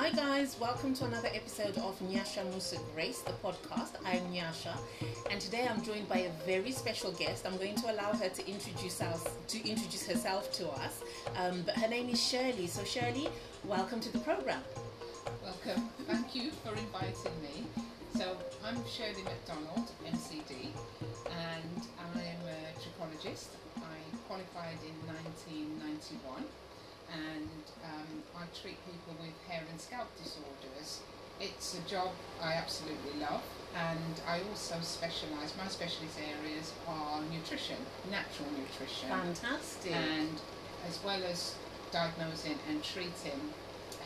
Hi guys, welcome to another episode of Nyasha Musa Grace, the podcast. I'm Nyasha, and today I'm joined by a very special guest. I'm going to allow her to introduce us to introduce herself to us. Um, but her name is Shirley. So Shirley, welcome to the program. Welcome. Thank you for inviting me. So I'm Shirley McDonald, MCD, and I'm a trichologist. I qualified in 1991 and um, I treat people with hair and scalp disorders. It's a job I absolutely love, and I also specialise. My specialist areas are nutrition, natural nutrition, Fantastic. and as well as diagnosing and treating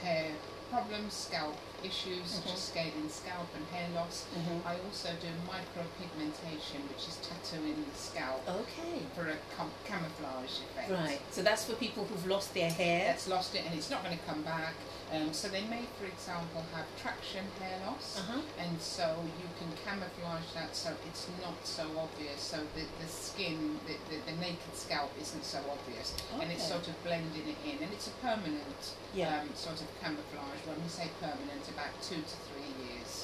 hair problems, scalp issues such Mhm. as scaling scalp and hair loss. Mhm. I also do micropigmentation, which is tattooing the scalp Okay. for a cam- camouflage effect. Right. So that's for people who've lost their hair. That's lost it and it's not going to come back. Um, so they may, for example, have traction hair loss. Uh huh. And so you can camouflage that so it's not so obvious. So the, the skin, the, the, the naked scalp isn't so obvious. And it's sort of blending it in. And it's a permanent Yeah. um, sort of camouflage. When we say permanent, about two to three.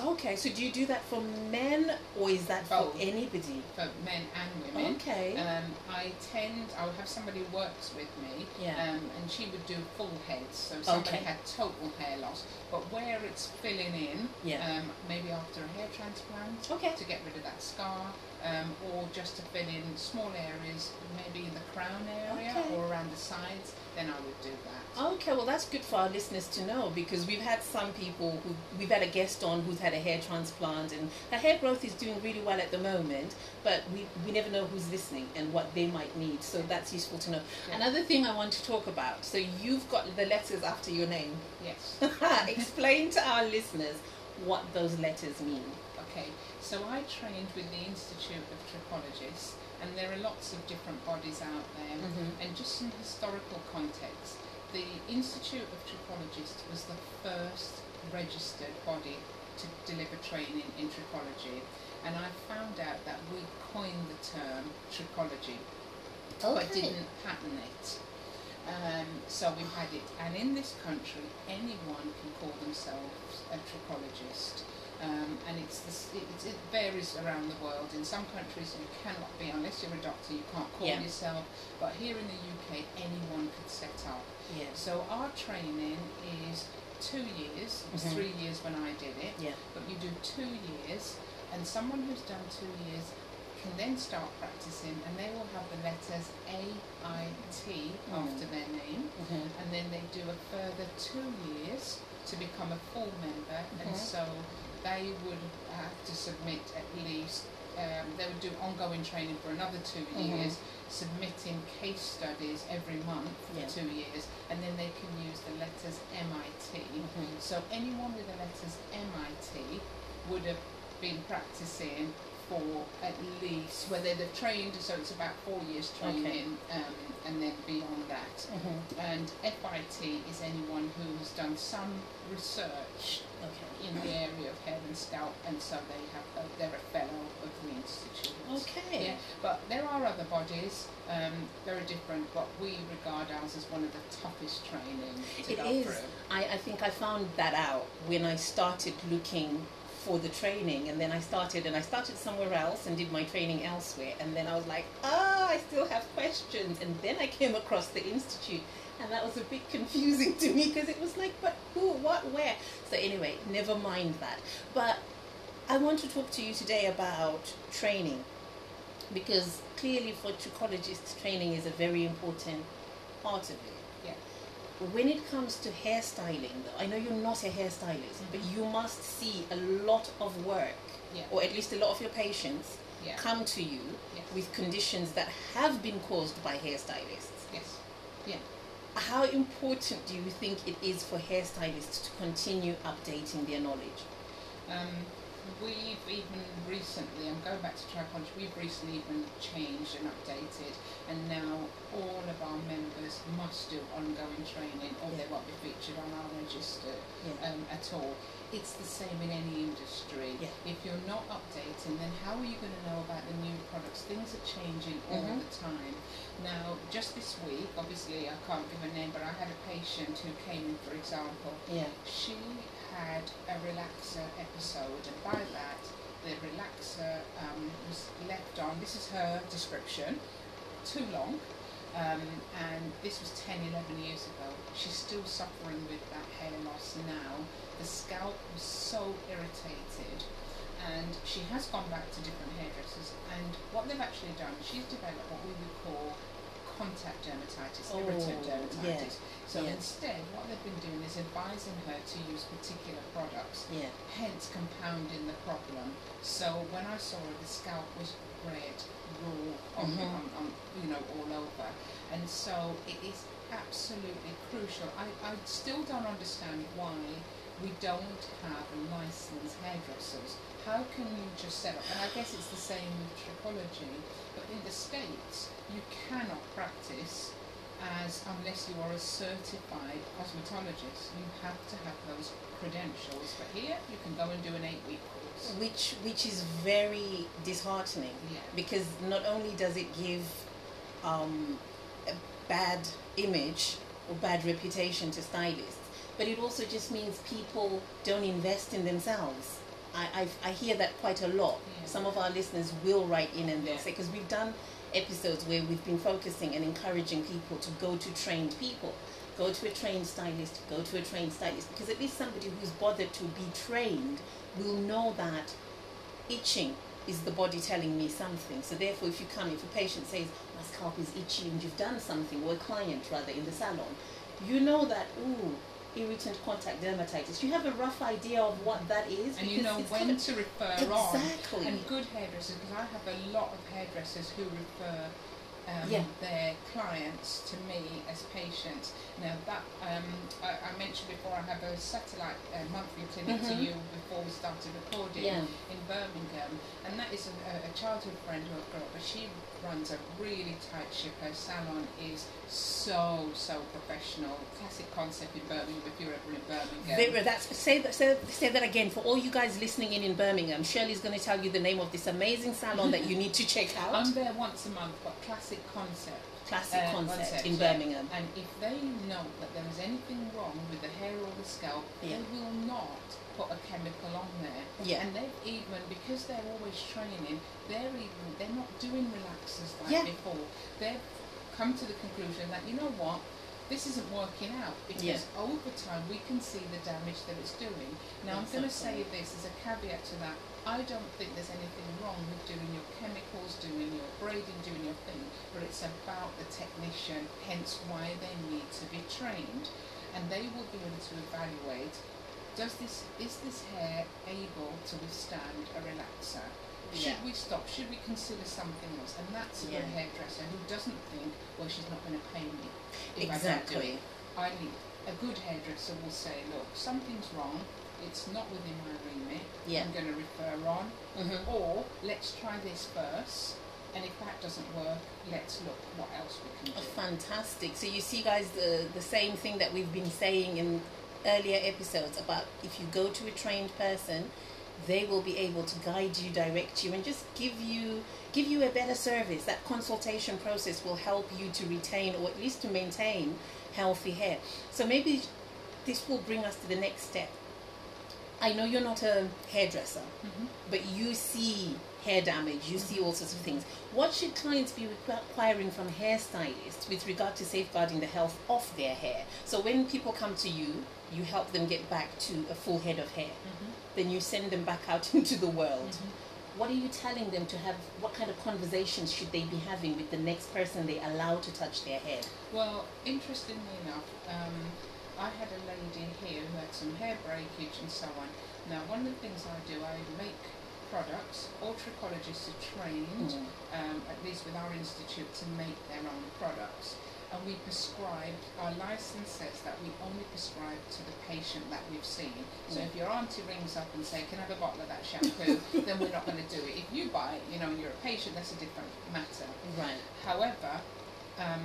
Okay. So do you do that for men or is that Both. for anybody? For men and women. Okay. Um, I tend, I would have somebody who works with me, Yeah. um, and she would do full heads. So somebody Okay. had total hair loss, but where it's filling in, Yeah. um, maybe after a hair transplant Okay. to get rid of that scar, um, or just to fill in small areas, maybe in the crown area Okay. or around the sides, then I would do that. Okay, well that's good for our listeners to know because we've had some people who we've had a guest on who's had a hair transplant and her hair growth is doing really well at the moment, but we, we never know who's listening and what they might need. So that's useful to know. Yeah. Another thing I want to talk about. So you've got the letters after your name. Yes. Explain to our listeners what those letters mean. Okay, so I trained with the Institute of Trichologists, and there are lots of different bodies out there. Mhm. And just in historical context, the Institute of Trichologists was the first registered body to deliver training in trichology, and I found out that we coined the term trichology, but didn't patent it. Um, so we've had it, and in this country, anyone can call themselves a trichologist. Um, and it's this, it, it varies around the world. In some countries, you cannot be unless you're a doctor. You can't call Yeah. yourself. But here in the UK, anyone could set up. Yes. So our training is two years. It was Mhm. three years when I did it. Yeah. But you do two years, and someone who's done two years can then start practicing, and they will have the letters A, I, T Mm. after their name, Mhm. and then they do a further two years to become a full member, and Mhm. so they would have to submit at least. Um, they would do ongoing training for another 2 Mhm. years, submitting case studies every month for Yeah. two years, and then they can use the letters MIT. Mhm. So anyone with the letters MIT would have been practicing for at least where they'd have trained. So it's about four years training, um, and then beyond that. Mhm. And FIT is anyone who has done some research Okay. in the area of head and scalp, and so they have a, they're a fellow of the institute. Okay. Yeah, but there are other bodies, um, very different, but we regard ours as one of the toughest training to It go is. through. I, I think I found that out when I started looking for the training and then I started and I started somewhere else and did my training elsewhere and then I was like, ah, I still have questions and then I came across the institute and that was a bit confusing to me because it was like, but who, what, where? So anyway, never mind that. But I want to talk to you today about training because clearly for trichologists training is a very important part of it. When it comes to hairstyling i know you're not a hairstylist but Mhm. you must see a lot of work Yeah. or at least a lot of your patients Yeah. come to you with conditions that have been caused by hairstylists Yes. Yeah. how important do you think it is for hairstylists to continue updating their knowledge Um, we've even recently, I'm going back to trichology, we've recently even changed and updated, and now all of our members must do ongoing training, or they Yeah. won't won't be featured on our register Yeah. um, at all. It's the same in any industry. Yeah. If you're not updating, then how are you going to know about the new products? Things are changing all Mhm. the time. Now, just this week, obviously I can't give a name, but I had a patient who came in, for example, Yeah. she had a relaxer episode, and by that, the relaxer um, was left on. This is her description, too long, um, and this was 10, 11 years ago. She's still suffering with that hair loss now. The scalp was so irritated, and she has gone back to different hairdressers. And what they've actually done, she's developed what we would call contact dermatitis, Oh, irritant yeah. dermatitis. So Yeah. instead, what they've been doing is advising her to use particular products, Yeah. hence compounding the problem. So when I saw her, the scalp was red, raw, on, Mhm. on, on, you know, all over. And so it is absolutely crucial. I, I still don't understand why we don't have licensed hairdressers. How can you just set up? And I guess it's the same with trichology, in the States, you cannot practice as unless you are a certified cosmetologist. You have to have those credentials. But here, you can go and do an eight-week course. Which which is very disheartening Yeah. because not only does it give um, a bad image or bad reputation to stylists, but it also just means people don't invest in themselves. I, I, I hear that quite a lot. Yeah. Some of our listeners will write in and they'll say, because we've done episodes where we've been focusing and encouraging people to go to trained people. Go to a trained stylist, go to a trained stylist, because at least somebody who's bothered to be trained will know that itching is the body telling me something. So therefore, if you come, if a patient says my scalp is itchy and you've done something, or a client rather in the salon, you know that ooh, irritant contact dermatitis. You have a rough idea of what that is, And you know when kind to refer on. exactly. And good hairdressers, because I have a lot of hairdressers who refer um, Yeah. their clients to me as patients. Now that um, I, I mentioned before, I have a satellite uh, monthly clinic to Mhm. you before we started recording Yeah. in Birmingham, and that is a, a childhood friend who I've got. But she runs a really tight ship. Her salon is so so professional. Classic concept in Birmingham. If you're ever in Birmingham, Very- that's say that say, say that again for all you guys listening in in Birmingham. Shirley's going to tell you the name of this amazing salon that you need to check out. I'm there once a month, but classic concept. Classic uh, concept, concept, in yeah. Birmingham. And if they know that there is anything wrong with the hair or the scalp, Yeah. they will not put a chemical on there. Yeah. And they've even because they're always training, they're even they're not doing relaxers like Yeah. before. They've come to the conclusion that you know what, this isn't working out because Yeah. over time we can see the damage that it's doing. Now I'm going to say this as a caveat to that. I don't think there's anything wrong with doing your chemicals, doing your braiding, doing your thing, but it's about the technician, hence why they need to be trained. And they will be able to evaluate does this is this hair able to withstand a relaxer? Should Yeah. we stop? Should we consider something else? And that's a good hairdresser who doesn't think, well, she's not going to pay me if I don't do Exactly. it. I need a good hairdresser will say, look, something's wrong. It's not within my remit. Yeah. I'm going to refer on, Mhm. or let's try this first. And if that doesn't work, let's look what else we can Oh, fantastic. So you see, guys, the the same thing that we've been saying in earlier episodes about if you go to a trained person, they will be able to guide you, direct you, and just give you give you a better service. That consultation process will help you to retain or at least to maintain healthy hair. So maybe this will bring us to the next step. I know you're not a hairdresser, Mhm. but you see hair damage, you see all sorts of things. What should clients be requiring from hairstylists with regard to safeguarding the health of their hair? So when people come to you, you help them get back to a full head of hair. Mhm. Then you send them back out into the world. Mhm. What are you telling them to have? What kind of conversations should they be having with the next person they allow to touch their hair? Well, interestingly enough, um, I had a lady here who had some hair breakage and so on. Now, one of the things I do, I make products. All trichologists are trained, Mm. um, at least with our institute, to make their own products. And we prescribe, our license says that we only prescribe to the patient that we've seen. So Mm. if your auntie rings up and say, can I have a bottle of that shampoo, then we're not going to do it. If you buy it, you know, and you're a patient, that's a different matter. Right. However, um,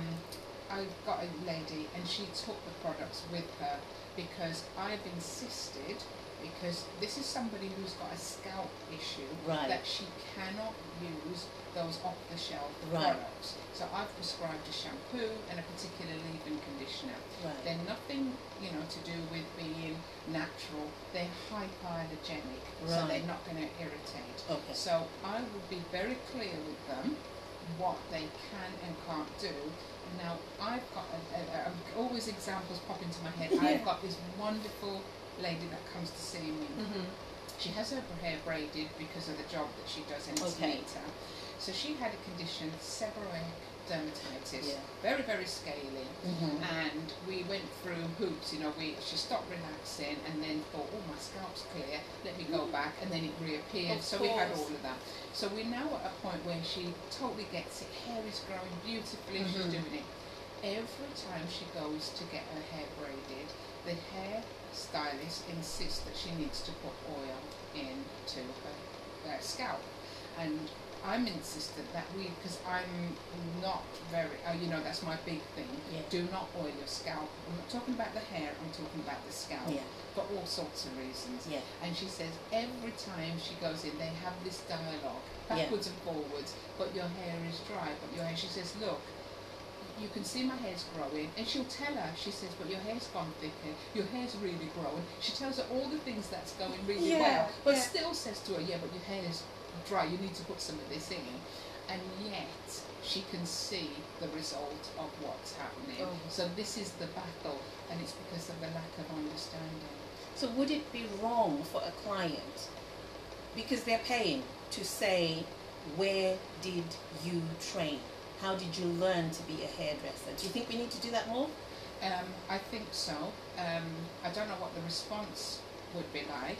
I've got a lady and she took the products with her because I've insisted because this is somebody who's got a scalp issue Right. that she cannot use those off the shelf Right. products. So I've prescribed a shampoo and a particular leave-in conditioner. Right. They're nothing, you know, to do with being natural. They're hypoallergenic, so they're not going to irritate. Okay. So I would be very clear with them what they can and can't do. Now I've got a, a, a, always examples pop into my head. Yeah. I've got this wonderful lady that comes to see me. Mm-hmm. She has her hair braided because of the job that she does and it's Okay. neater. So she had a condition, seborrheic dermatitis, Yeah. very very scaly Mm-hmm. and we went through hoops. You know, we she stopped relaxing and then thought, oh, my scalp's clear. Let me go back, and then it reappeared. Of so we had all of that. So we're now at a point where she totally gets it. Hair is growing beautifully. She's Mhm. doing it. Every time she goes to get her hair braided, the hair stylist insists that she needs to put oil into her uh, scalp, and I'm insistent that we, because I'm not very, uh, you know, that's my big thing. Yeah. Do not oil your scalp. I'm not talking about the hair. I'm talking about the scalp Yeah. for all sorts of reasons. Yeah. And she says every time she goes in, they have this dialogue backwards and forwards. But your hair is dry. But your hair. She says, look. You can see my hair's growing, and she'll tell her. She says, "But your hair's gone thicker. Your hair's really growing." She tells her all the things that's going really Yeah, well, but yeah. still says to her, "Yeah, but your hair's dry. You need to put some of this in." And yet, she can see the result of what's happening. Oh. So this is the battle, and it's because of the lack of understanding. So would it be wrong for a client, because they're paying, to say, where did you train? How did you learn to be a hairdresser? Do you think we need to do that more? Um, I think so. Um, I don't know what the response would be like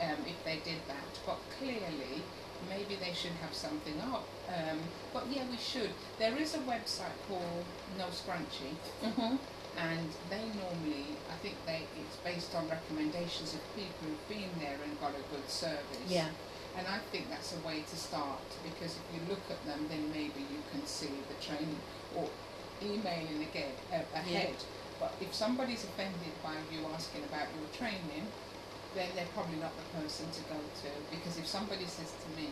um, if they did that, but clearly maybe they should have something up. Um, but yeah, we should. There is a website called No Scrunchy, Mm-hmm. and they normally, I think they it's based on recommendations of people who've been there and got a good service. Yeah. And I think that's a way to start because if you look at them, then maybe you can see the training or emailing again ahead. But if somebody's offended by you asking about your training, then they're probably not the person to go to because if somebody says to me,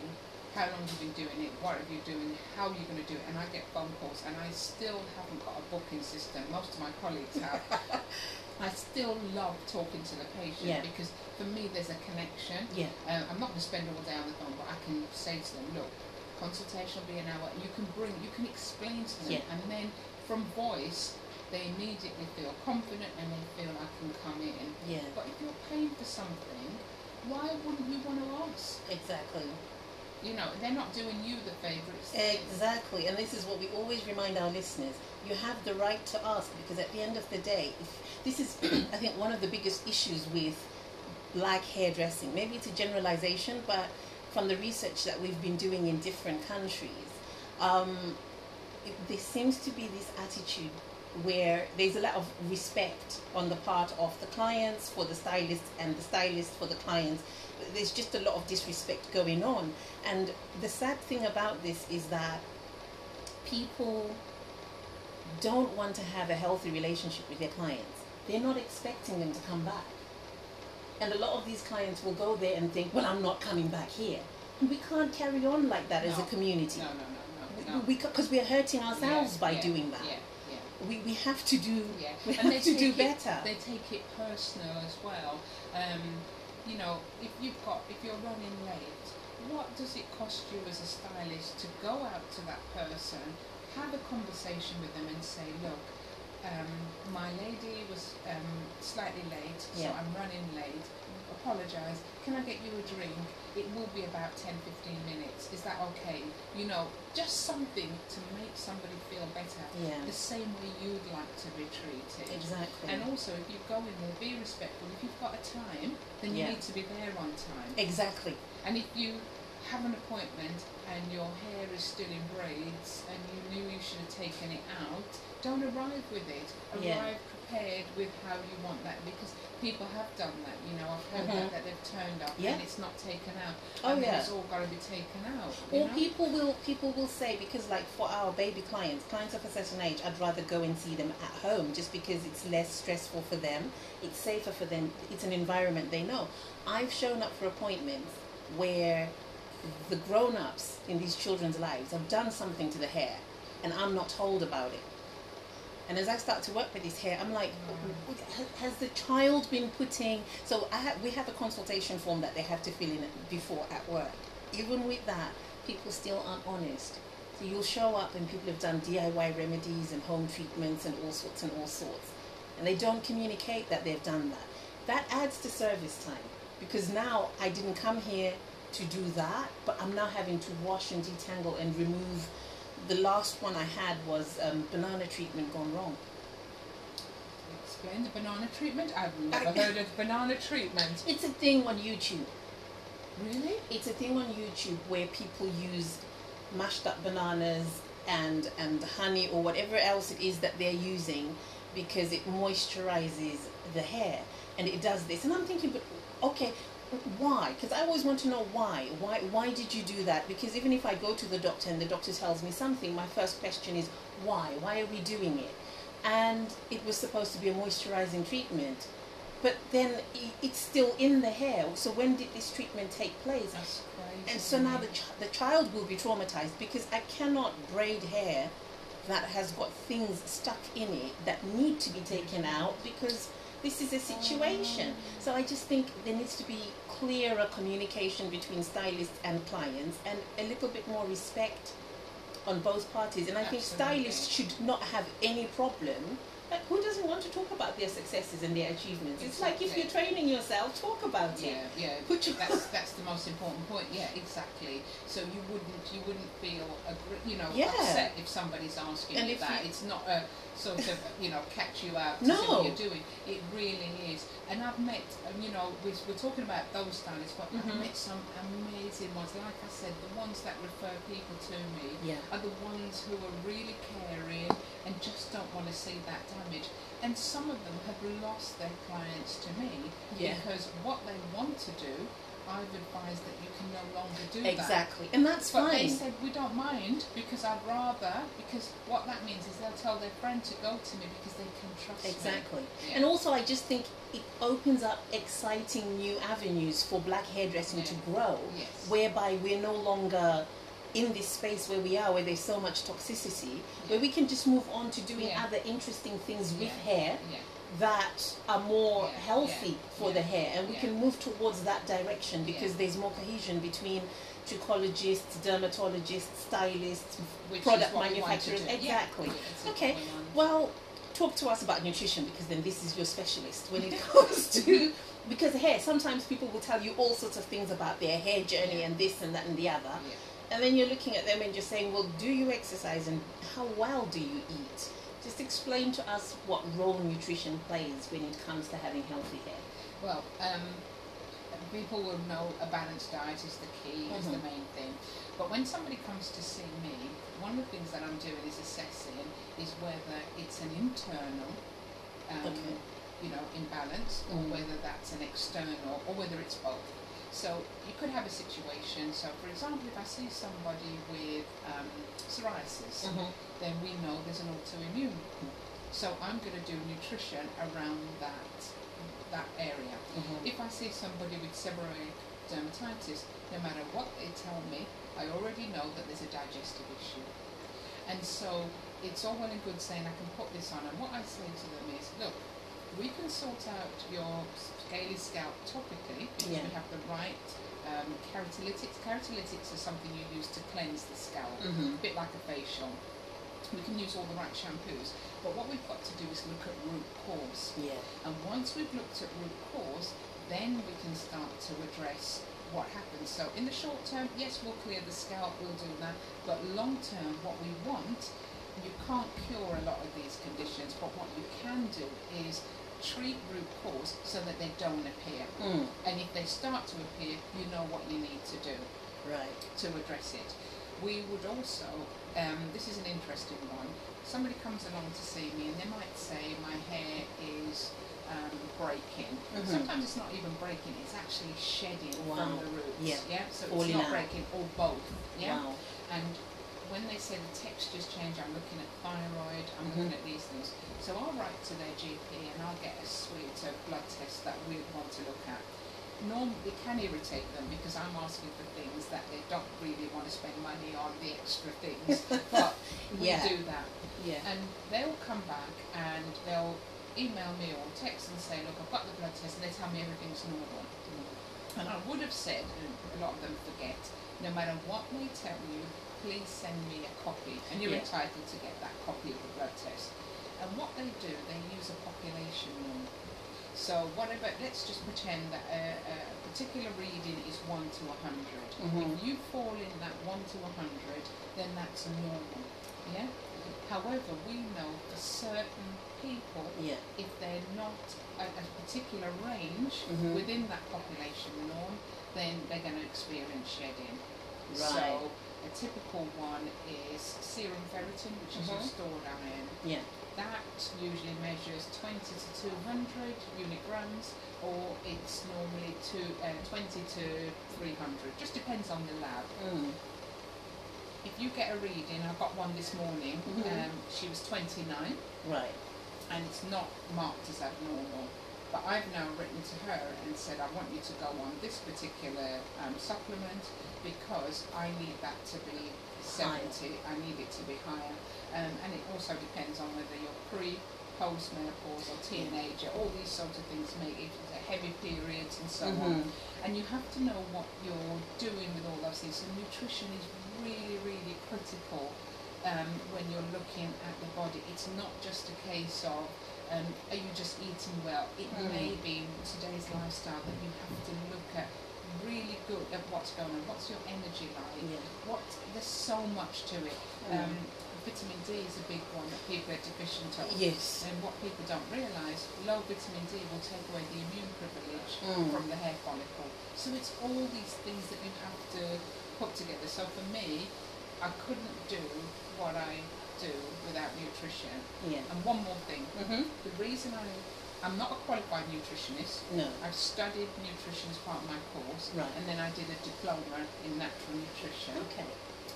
"How long have you been doing it? What are you doing? How are you going to do it?" and I get phone calls and I still haven't got a booking system. Most of my colleagues have. I still love talking to the patient Yeah. because for me there's a connection. Yeah. Um, I'm not going to spend all day on the phone, but I can say to them, look, consultation will be an hour. You can bring, you can explain to them, Yeah. and then from voice, they immediately feel confident and they feel I can come in. Yeah. But if you're paying for something, why wouldn't you want to ask? Exactly. You know, they're not doing you the favour. Exactly, and this is what we always remind our listeners. You have the right to ask because at the end of the day, if, this is, I think, one of the biggest issues with black hairdressing. Maybe it's a generalization, but from the research that we've been doing in different countries, um, it, there seems to be this attitude where there's a lot of respect on the part of the clients for the stylist and the stylist for the clients. There's just a lot of disrespect going on. And the sad thing about this is that people don't want to have a healthy relationship with their clients. They're not expecting them to come back. And a lot of these clients will go there and think, well, I'm not coming back here. And we can't carry on like that as a community. no, no, no, no, no. Because we, are hurting ourselves Yeah, by yeah, doing that. Yeah. We, we have to do Yeah, we and have to do it- better. They take it personal as well. Um, you know, if you've got if you're running late, what does it cost you as a stylist to go out to that person, have a conversation with them, and say, look. Um, my lady was um, slightly late, so I'm running late. Apologise. Can I get you a drink? It will be about 10 15 minutes. Is that okay? You know, just something to make somebody feel better Yeah, the same way you'd like to be treated. exactly. And also, if you go in there, be respectful. If you've got a time, then you Yeah. need to be there on time. exactly. And if you have an appointment and your hair is still in braids and you knew you should have taken it out, don't arrive with it. Yeah. Prepared with how you want that because people have done that. You know, I've heard Mhm. that, that they've turned up Yeah. and it's not taken out. Oh, and yeah. it's all got to be taken out. Or know? people will people will say because like for our baby clients, clients of a certain age, I'd rather go and see them at home just because it's less stressful for them. It's safer for them. It's an environment they know. I've shown up for appointments where the grown-ups in these children's lives have done something to the hair and I'm not told about it. And as I start to work with this hair, I'm like, ha- has the child been putting? So I have, we have a consultation form that they have to fill in before at work. Even with that, people still aren't honest. So you'll show up and people have done DIY remedies and home treatments and all sorts and all sorts, and they don't communicate that they've done that. That adds to service time because now I didn't come here to do that, but I'm now having to wash and detangle and remove. The last one I had was um, banana treatment gone wrong. Explain the banana treatment. I've never I- heard of banana treatment. It's a thing on YouTube. Really? It's a thing on YouTube where people use mashed up bananas and and honey or whatever else it is that they're using because it moisturizes the hair and it does this. And I'm thinking, but okay, why? Because I always want to know why. Why why did you do that? Because even if I go to the doctor and the doctor tells me something, my first question is why? Why are we doing it? And it was supposed to be a moisturizing treatment. But then it's still in the hair. So when did this treatment take place? That's crazy. And so now the, ch- the child will be traumatized because I cannot braid hair that has got things stuck in it that need to be taken out because this is a situation. So I just think there needs to be clearer communication between stylists and clients and a little bit more respect on both parties. And I think stylists should not have any problem. Like, who doesn't want to talk about their successes and their achievements? It's like if you're training yourself, talk about it. Yeah, yeah. Put your- that's that's the most important point. Yeah, exactly. So you wouldn't you wouldn't feel you know Yeah. upset if somebody's asking And you that. you- It's not a sort of you know catch you out to No. see what you're doing. It really is. And I've met um, you know we're, we're talking about those stylists, but Mhm. I've met some amazing ones. Like I said, the ones that refer people to me Yeah. are the ones who are really caring and just don't want to see that damage. And some of them have lost their clients to me Yeah. because what they want to do, I've advised that you can no longer do that. Exactly. And that's But they said we don't mind because I'd rather because what that means is they'll tell their friend to go to me because they can trust me. Exactly. Yeah. And also, I just think it opens up exciting new avenues for black hairdressing to grow, Yes. whereby we're no longer in this space where we are, where there's so much toxicity, where we can just move on to doing Yeah. other interesting things with Yeah. hair Yeah. That are more Yeah, healthy yeah, for yeah, the hair, and we can move towards that direction because there's more cohesion between trichologists, dermatologists, stylists, Which product what we manufacturers. Exactly. Okay. Well, talk to us about nutrition because then this is your specialist when it comes to because hair. Sometimes people will tell you all sorts of things about their hair journey and this and that and the other, and then you're looking at them and you're saying, "Well, do you exercise and how well do you eat?" Just explain to us what role nutrition plays when it comes to having healthy hair. Well, um, people will know a balanced diet is the key, is the Mhm. main thing. But when somebody comes to see me, one of the things that I'm doing is assessing is whether it's an internal, um, Okay. you know, imbalance, or Mm. whether that's an external, or whether it's both. So you could have a situation. So, for example, if I see somebody with um, psoriasis, then we know there's an autoimmune. So I'm going to do nutrition around that that area. If I see somebody with seborrheic dermatitis, no matter what they tell me, I already know that there's a digestive issue. And so it's all well and good saying I can put this on. And what I say to them is, look, we can sort out your scaly scalp topically because Yeah. we have the right um, keratolytics. Keratolytics are something you use to cleanse the scalp, Mhm. a bit like a facial. We can use all the right shampoos, but what we've got to do is look at root cause. Yeah. And once we've looked at root cause, then we can start to address what happens. So in the short term, yes, we'll clear the scalp, we'll do that. But long term, what we want, you can't cure a lot of these conditions, but what you can do is treat root cause so that they don't appear. Mm. And if they start to appear, you know what you need to do Right. to address it. We would also, um, this is an interesting one. Somebody comes along to see me and they might say my hair is um, breaking. Mhm. Sometimes it's not even breaking; it's actually shedding Wow. from the roots. Yeah. So Falling it's not out. breaking or both. Yeah. Wow. And when they say the textures change, I'm looking at thyroid, I'm Mhm. looking at these things. So I'll write to their GP and I'll get a suite of blood tests that we'd want to look at. Normally, it can irritate them because I'm asking for things that they don't really want to spend money on, the extra things. but we Yeah. do that. Yeah. And they'll come back and they'll email me or text and say, look, I've got the blood test, and they tell me everything's normal. And I would have said, and a lot of them forget, no matter what they tell you, please send me a copy, and you're Yeah. entitled to get that copy of the blood test. And what they do, they use a population norm. So whatever, let's just pretend that a, a particular reading is 1 to 100. Mhm. If you fall in that 1 to 100, then that's normal. Yeah? However, we know for certain people, Yeah. if they're not at a particular range Mhm. within that population norm, then they're going to experience shedding. Right. So a typical one is serum ferritin, which is your Mhm. stored iron. Yeah. That usually measures 20 to 200 unigrams, or it's normally two, uh, 20 to 300. Just depends on the lab. Mm. If you get a reading, I got one this morning. Mhm. Um, she was 29 Right. and it's not marked as abnormal. But I've now written to her and said, I want you to go on this particular um, supplement because I need that to be 70. I need it to be higher. Um, and it also depends on whether you're pre, post menopause or teenager. All these sorts of things make it heavy periods and so on. Mhm. And you have to know what you're doing with all those things. So nutrition is really, really critical um, when you're looking at the body. It's not just a case of um, are you just eating well? It Mm. may be today's lifestyle that you have to look at really good at what's going on. What's your energy like? Yeah. What there's so much to it. Mm. Um, vitamin D is a big one that people are deficient of. Yes. And what people don't realise, low vitamin D will take away the immune privilege Mm. from the hair follicle. So it's all these things that you have to put together. So for me, I couldn't do what I do without nutrition. Yeah. And one more thing, Mhm. the reason I, I'm not a qualified nutritionist. No. I've studied nutrition as part of my course, Right. and then I did a diploma in natural nutrition, Okay.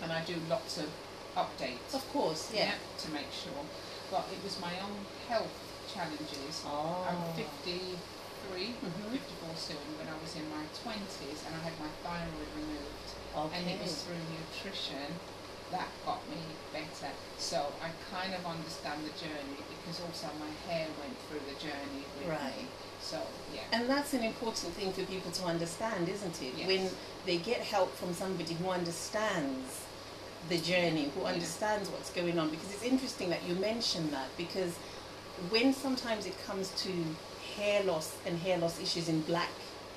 and I do lots of updates Of course. Yeah. to make sure. But it was my own health challenges. Oh. I'm 53, Mhm. 54 soon, when I was in my 20s and I had my thyroid removed. Okay. And it was through nutrition that got me better. So I kind of understand the journey because also my hair went through the journey with Right. me. So, yeah. And that's an important thing for people to understand, isn't it? Yes. When they get help from somebody who understands the journey, who Yeah. understands what's going on. Because it's interesting that you mentioned that because when sometimes it comes to hair loss and hair loss issues in black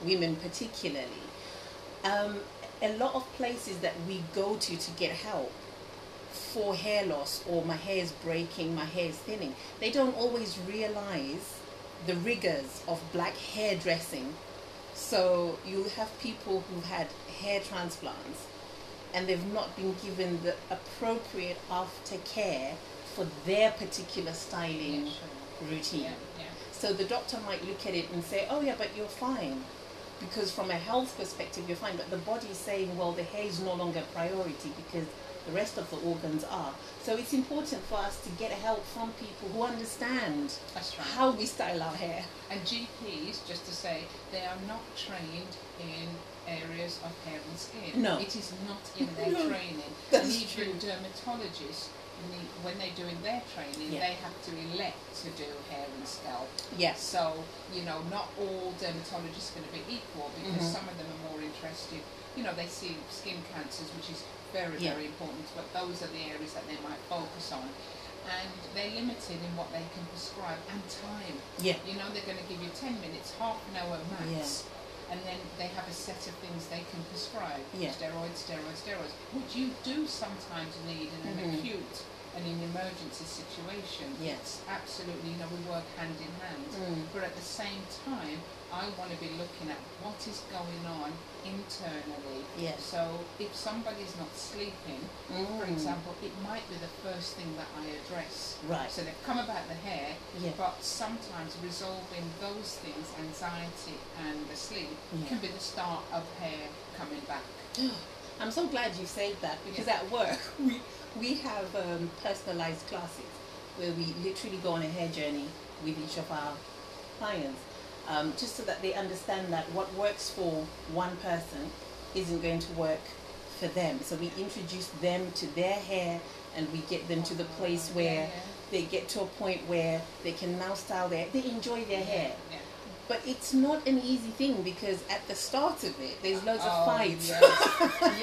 women, particularly, um, a lot of places that we go to to get help for hair loss or my hair is breaking, my hair is thinning, they don't always realize the rigors of black hairdressing. So you have people who've had hair transplants and they've not been given the appropriate aftercare for their particular styling Yeah, sure. routine. Yeah, yeah. So the doctor might look at it and say, "Oh yeah, but you're fine," because from a health perspective, you're fine. But the body's saying, "Well, the hair is no longer a priority because the rest of the organs are." So it's important for us to get help from people who understand right. how we style our hair. And GPs, just to say, they are not trained in areas of hair and skin. No. It is not in their No, training. that's and even true. dermatologists, when they're doing their training, Yeah. they have to elect to do hair and scalp. Yes. So, you know, not all dermatologists are going to be equal because Mhm. some of them are more interested. You know, they see skin cancers, which is very, Yeah. very important, but those are the areas that they might focus on. And they're limited in what they can prescribe and time. Yeah. You know, they're going to give you 10 minutes, half an hour max. And then they have a set of things they can prescribe. Yeah. Steroids, steroids, steroids. Which you do sometimes need in an Mhm. acute and in emergency situations, Yes. absolutely, you know, we work hand in hand. Mm. But at the same time, I want to be looking at what is going on internally. Yes. So if somebody's not sleeping, for Mm. example, it might be the first thing that I address. Right. So they've come about the hair, Yeah. but sometimes resolving those things, anxiety and the sleep, Yeah. can be the start of hair coming back. I'm so glad you said that because at work we we have um, personalized classes where we literally go on a hair journey with each of our clients, um, just so that they understand that what works for one person isn't going to work for them. So we introduce them to their hair, and we get them to the place Yeah, where yeah. they get to a point where they can now style their they enjoy their hair. Yeah. But it's not an easy thing because at the start of it, there's loads Oh, of fights. Yes.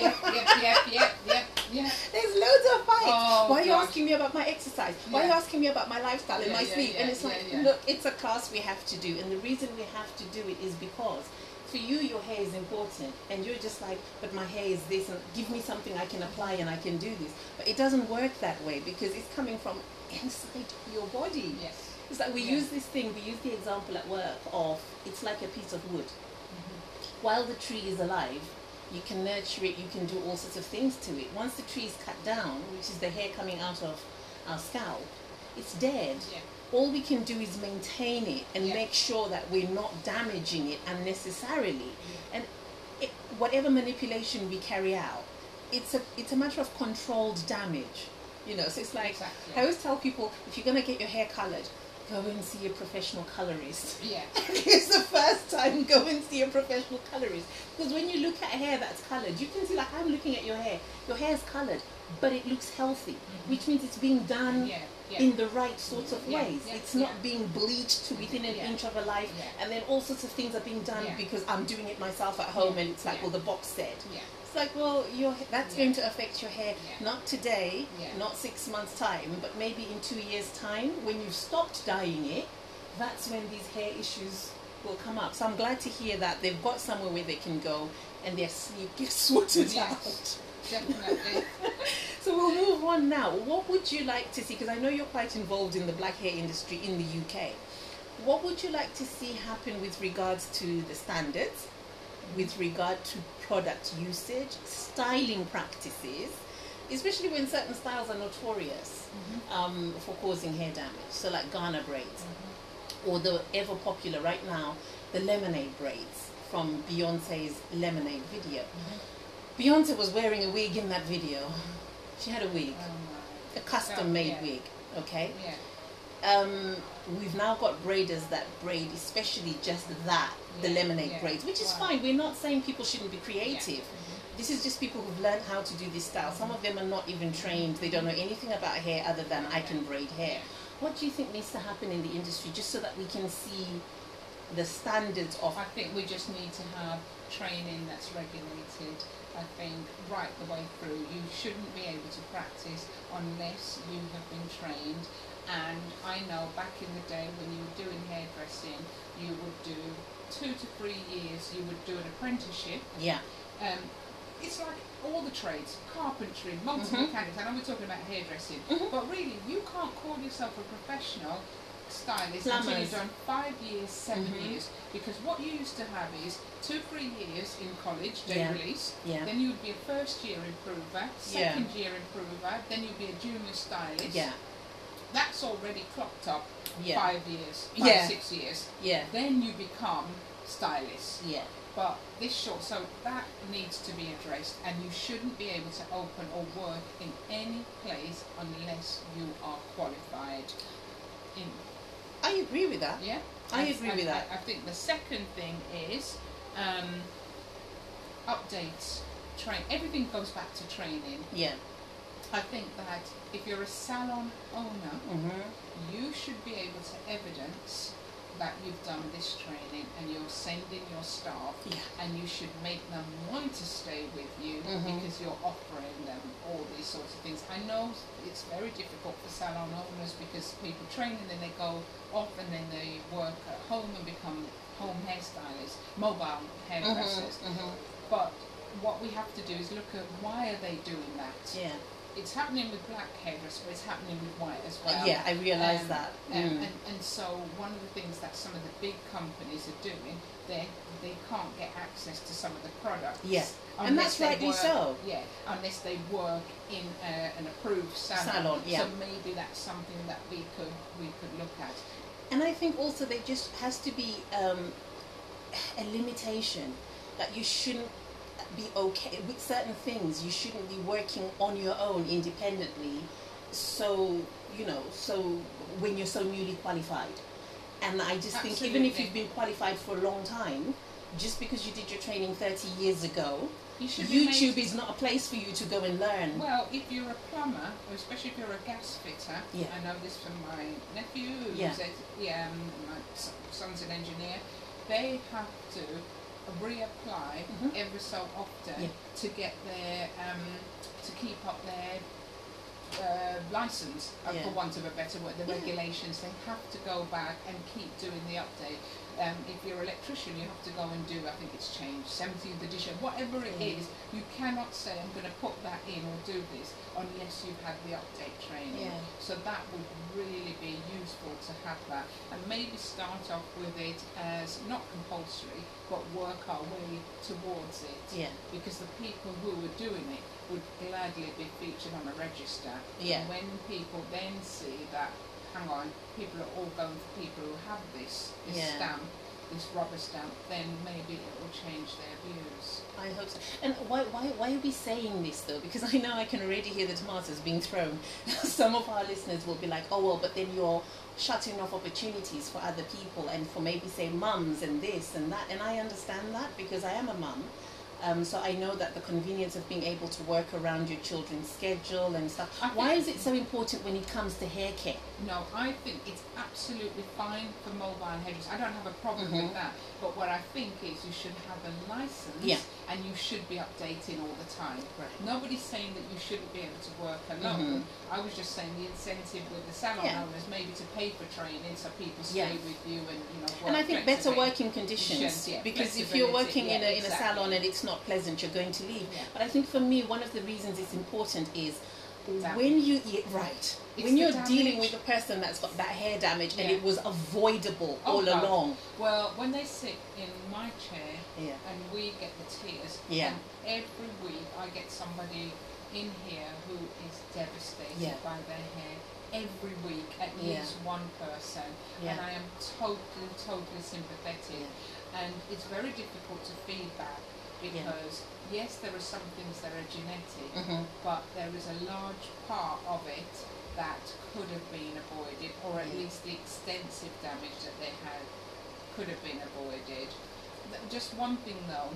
yep, yep, yep, yep, yep, yeah. There's loads of fights. Oh, Why are you asking me about my exercise? Why are you asking me about my lifestyle and Yeah, my yeah, sleep? and yeah, it's like, yeah, yeah. look, it's a class we have to do. And the reason we have to do it is because for you, your hair is important. And you're just like, but my hair is this. And give me something I can apply and I can do this. But it doesn't work that way because it's coming from inside your body. Yes. It's like we Yeah. use this thing, we use the example at work of it's like a piece of wood. Mm-hmm. While the tree is alive, you can nurture it, you can do all sorts of things to it. Once the tree is cut down, which is the hair coming out of our scalp, it's dead. Yeah. All we can do is maintain it and Yeah. make sure that we're not damaging it unnecessarily. And it, whatever manipulation we carry out, it's a it's a matter of controlled damage. You know, so it's like Exactly. I always tell people if you're gonna get your hair colored, go and see a professional colorist. Yeah. it's the first time go and see a professional colorist because when you look at hair that's colored, you can see like I'm looking at your hair. Your hair is colored, but it looks healthy, mm-hmm. which means it's being done Yeah. Yeah. in the right sorts of Yeah, ways. it's not being bleached to within an inch of a life, and then all sorts of things are being done because I'm doing it myself at home, and it's like, well, the box said. It's like, well, your that's Yeah. going to affect your hair Yeah. not today, Yeah. not six months time, but maybe in two years time when you've stopped dyeing it. That's when these hair issues will come up. So I'm glad to hear that they've got somewhere where they can go and their sleep gets sorted Yes. out. Definitely. So we'll move on now. What would you like to see? Because I know you're quite involved in the black hair industry in the UK. What would you like to see happen with regards to the standards, with regard to product usage, styling practices, especially when certain styles are notorious um, for causing hair damage? So, like Ghana braids, or the ever popular right now, the lemonade braids from Beyonce's Lemonade video. Beyonce was wearing a wig in that video. She had a wig, Oh a custom made yeah. wig, okay? Yeah. Um, we've now got braiders that braid, especially just that, the lemonade yeah. braids, which is Wow. fine. We're not saying people shouldn't be creative. Mhm. This is just people who've learned how to do this style. Some of them are not even trained. They don't know anything about hair other than I can braid hair. What do you think needs to happen in the industry just so that we can see the standards of I think we just need to have training that's regulated. I think right the way through, you shouldn't be able to practice unless you have been trained. And I know back in the day when you were doing hairdressing, you would do two to three years. You would do an apprenticeship. yeah, Um, it's like all the trades, carpentry, multi Mhm. mechanics. I know we're talking about hairdressing, Mhm. but really, you can't call yourself a professional stylist until Plumbers. you've done five years, 7 Mhm. years. Because what you used to have is two, three years in college, day Yeah. release. yeah, Then you would be a first year improver, Yeah. second year improver. Then you'd be a junior stylist. yeah, That's already clocked up yeah, five years, five, Yeah. six years. yeah, Then you become stylist yeah. but this short so that needs to be addressed and you shouldn't be able to open or work in any place unless you are qualified in I agree with that. yeah I agree and with that. I, I think the second thing is um, updates train everything goes back to training Yeah. I think that if you're a salon owner Mm-hmm. you should be able to evidence that you've done this training and you're sending your staff Yeah. and you should make them want to stay with you Mhm. because you're offering them all these sorts of things. I know it's very difficult for salon owners because people train and then they go off and then they work at home and become home hairstylists, mobile hairdressers. Mm-hmm. But what we have to do is look at why are they doing that? Yeah. It's happening with black hairdressers, but it's happening with white as well. Yeah, I realise Um, that. Um, Mm. and, and so one of the things that some of the big companies are doing, they they can't get access to some of the products. Yeah. And that's rightly work- so. Yeah, unless they work in a, an approved salon. Salon, yeah. So maybe that's something that we could we could look at. And I think also there just has to be um, a limitation that you shouldn't be okay with certain things. You shouldn't be working on your own independently. So you know, so when you're so newly qualified, and I just think even if you've been qualified for a long time, just because you did your training thirty years ago, You YouTube is not a place for you to go and learn. Well, if you're a plumber, or especially if you're a gas fitter, Yeah. I know this from my nephew, Yeah. a, yeah, my son's an engineer, they have to reapply Mhm. every so often Yeah. to get their, um, to keep up their uh, license, uh, Yeah. for want of a better word, the Yeah. regulations. They have to go back and keep doing the update. Um, if you're an electrician, you have to go and do, I think it's changed, 17th edition, whatever it Yeah. is, you cannot say, I'm going to put that in or do this unless you've had the update training. Yeah. So that would really be useful to have that. And maybe start off with it as not compulsory, but work our way towards it. Yeah. Because the people who are doing it would gladly be featured on a register. Yeah. And when people then see that, hang on, people are all going for people who have this, this Yeah. stamp, this rubber stamp, then maybe it will change their views. I hope so. And why, why, why are we saying this though? Because I know I can already hear the tomatoes being thrown. Some of our listeners will be like, oh, well, but then you're shutting off opportunities for other people and for maybe, say, mums and this and that. And I understand that because I am a mum. Um, so I know that the convenience of being able to work around your children's schedule and stuff. Why is it so important when it comes to hair care? No, I think it's absolutely fine for mobile hairdressers. I don't have a problem Mhm. with that. But what I think is you should have a license Yeah. and you should be updating all the time. Right. Nobody's saying that you shouldn't be able to work alone. I was just saying the incentive with the salon Mm-hmm. Yeah. owners maybe to pay for training so people Yeah. stay with you and you know work And I think better working conditions yeah, because if you're working in a in a exactly. salon and it's not pleasant, you're going to leave. Yeah. But I think for me, one of the reasons it's important is Damage. when you eat right It's when you're dealing with a person that's got that hair damage and it was avoidable Oh, all God. along. Well, when they sit in my chair Yeah. and we get the tears. Yeah. And every week I get somebody in here who is devastated Yeah. by their hair. Every week, at Yeah. least one person. Yeah. And I am totally, totally sympathetic. And it's very difficult to feedback because, yes, there are some things that are genetic, Mhm. but there is a large part of it that could have been avoided, or at Yeah. least the extensive damage that they had could have been avoided. Th- Just one thing though,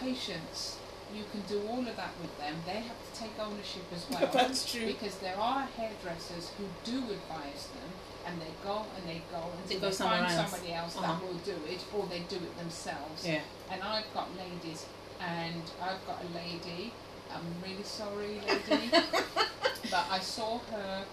patients, you can do all of that with them. They have to take ownership as well. That's true. Because there are hairdressers who do advise them, and they go and they go They until go they, find else. somebody else Uh-huh. that will do it, or they do it themselves. Yeah. And I've got ladies, and I've got a lady. I'm really sorry, lady, but I saw her.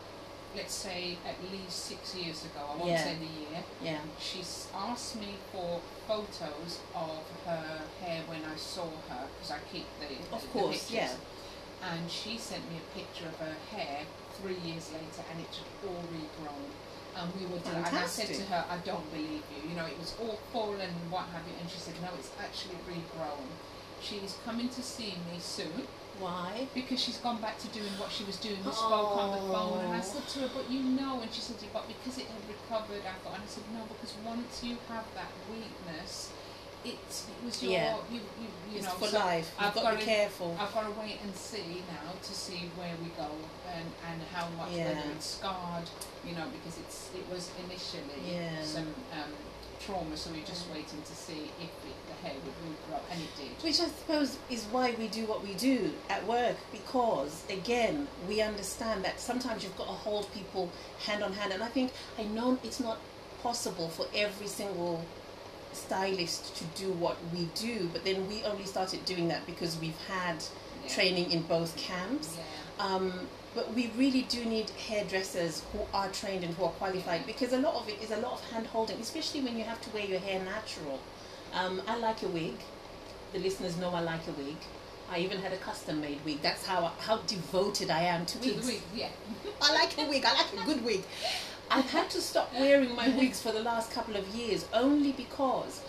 Let's say at least six years ago. I won't Yeah. say the year. Yeah. She's asked me for photos of her hair when I saw her because I keep the, the, Of the course, pictures. yeah. And she sent me a picture of her hair three years later, and it's all regrown. And we were, del- and I said to her, I don't believe you. You know, it was all fallen and what have you. And she said, No, it's actually regrown. She's coming to see me soon Why? because she's gone back to doing what she was doing. We spoke on the phone, and I Oh. said to her, "But you know," and she said, "But because it had recovered, I thought." And I said, "No, because once you have that weakness, it's it was your Yeah. you you, you It's know for so life. You've I've got to be careful. I've got to wait and see now to see where we go and, and how much Yeah. whether it's scarred, you know, because it's it was initially Yeah. some um, trauma, so we're just waiting to see if it, hair would regrow, and it did. Which I suppose is why we do what we do at work because, again, we understand that sometimes you've got to hold people hand on hand. And I think, I know it's not possible for every single stylist to do what we do, but then we only started doing that because we've had Yeah. training in both camps. Yeah. Um, but we really do need hairdressers who are trained and who are qualified because a lot of it is a lot of hand holding, especially when you have to wear your hair natural. Um, I like a wig. The listeners know I like a wig. I even had a custom made wig. That's how how devoted I am to To wigs. wig, yeah. I like a wig. I like a good wig. I've had to stop wearing my wigs for the last couple of years only because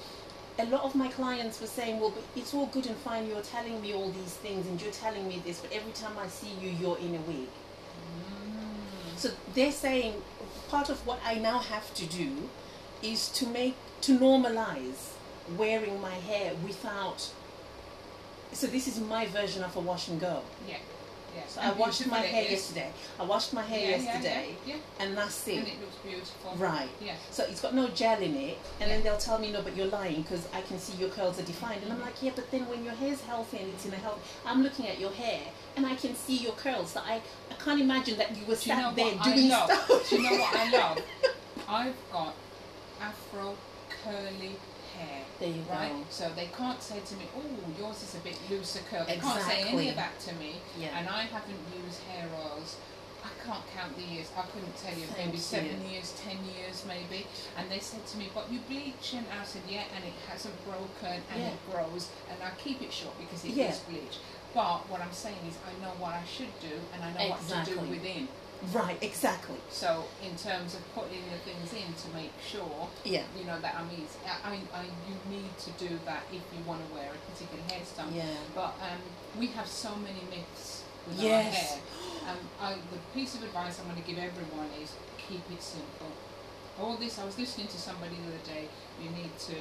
a lot of my clients were saying, "Well, it's all good and fine. You're telling me all these things and you're telling me this, but every time I see you, you're in a wig." Mm. So they're saying part of what I now have to do is to make to normalize wearing my hair without. So this is my version of a wash and go. Yeah. Yeah. So I washed my hair yesterday. I washed my hair Yeah, yesterday, Yeah, and that's it. And it looks beautiful. Right. Yeah. So it's got no gel in it, and then they'll tell me no, but you're lying because I can see your curls are defined, and I'm like, yeah, but then when your hair's healthy and it's in a health, I'm looking at your hair and I can see your curls. So I, I can't imagine that you were Do you know sat there I doing love? stuff. Do you know what I love? I've got afro curly. There you Right, go. so they can't say to me, "Oh, yours is a bit looser curl." They can't say any of that to me, Yeah. and I haven't used hair oils. I can't count the years. I couldn't tell you. Thank maybe seven you. years, ten years, maybe. And they said to me, "But you bleach," and I said, "Yeah," and it hasn't broken, and Yeah. it grows, and I keep it short because it is Yeah. bleach. But what I'm saying is, I know what I should do, and I know what to do within. Right, exactly. So, in terms of putting the things in to make sure Yeah. you know that I mean, it's- I, I, I you need to do that if you want to wear a particular hairstyle. Yeah. But um, we have so many myths with our Yes. hair. Um, I, the piece of advice I'm going to give everyone is keep it simple. All this, I was listening to somebody the other day. You need to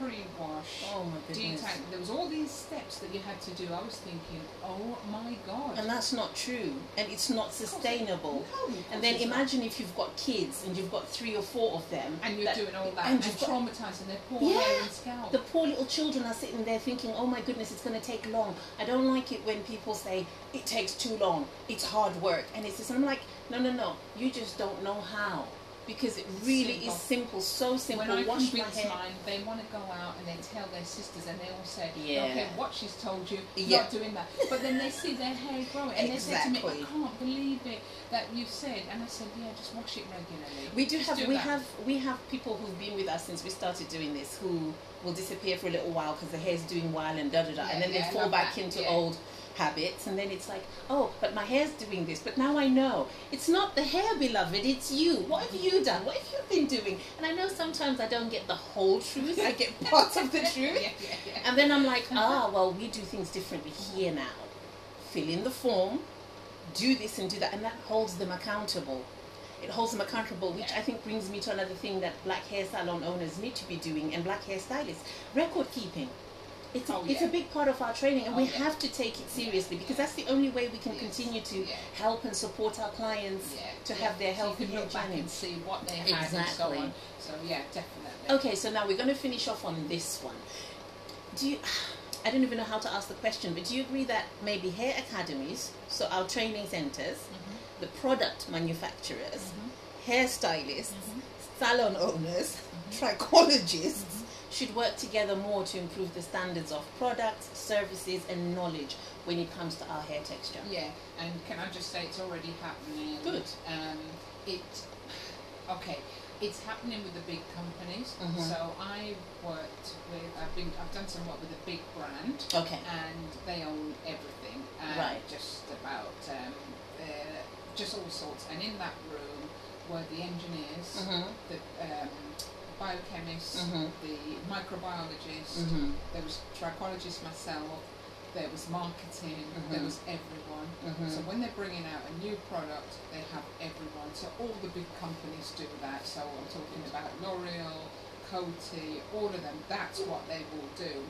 pre-wash. Oh my goodness. Detang- there was all these steps that you had to do. I was thinking, oh my god. And that's not true, and it's not sustainable. No, And then it's not. imagine if you've got kids and you've got three or four of them, And you're that- doing all that and and, traumatizing their poor Yeah. hair and scalp. The poor little children are sitting there thinking, oh my goodness, it's going to take long. I don't like it when people say it takes too long, it's hard work. And it's just, I'm like, no, no, no, you just don't know how. Because it really Simple. is simple, so simple. When I Wash my hair. mine, they want to go out and they tell their sisters, and they all say, Yeah. "Okay, what she's told you, Yeah. not doing that." But then they see their hair growing, and they say to me, "I can't believe it that you said." And I said, "Yeah, just wash it regularly." We do Just have do we that. have we have people who've been with us since we started doing this who will disappear for a little while because the hair's doing well and da da da, Yeah, and then yeah, they fall back that, into old habits, and then it's like, oh, but my hair's doing this, but now I know it's not the hair, beloved, it's you. What have you done? What have you been doing? And I know sometimes I don't get the whole truth. I get parts of the truth. yeah, yeah, yeah. And then I'm like, ah, well, we do things differently here now. Fill in the form, do this and do that, and that holds them accountable. It holds them accountable, which. I think brings me to another thing that black hair salon owners need to be doing, and black hair stylists record keeping. It's a, Oh, it's yeah. a big part of our training, and Oh, we yeah. have to take it seriously because that's the only way we can Yes. continue to Yeah. help and support our clients to have their So healthy you can hair look back and see what they had and so on. So yeah, definitely. Okay, so now we're going to finish off on this one. Do you? I don't even know how to ask the question, but do you agree that maybe hair academies, so our training centers, Mhm. the product manufacturers, Mhm. hairstylists, Mhm. salon owners, Mhm. trichologists should work together more to improve the standards of products, services, and knowledge when it comes to our hair texture? Yeah, and can I just say it's already happening? Good. Um, it, okay, it's happening with the big companies. Mhm. So I worked with, I've been, I've done some work with a big brand, Okay. and they own everything, Right. just about, um, uh, just all sorts. And in that room were the engineers, Mhm. the um, biochemists, Mhm. the microbiologists, Mhm. there was trichologist myself, there was marketing, there Mhm. was everyone. Mhm. So when they're bringing out a new product, they have everyone. So all the big companies do that. So I'm talking about L'Oreal, Coty, all of them. That's what they will do.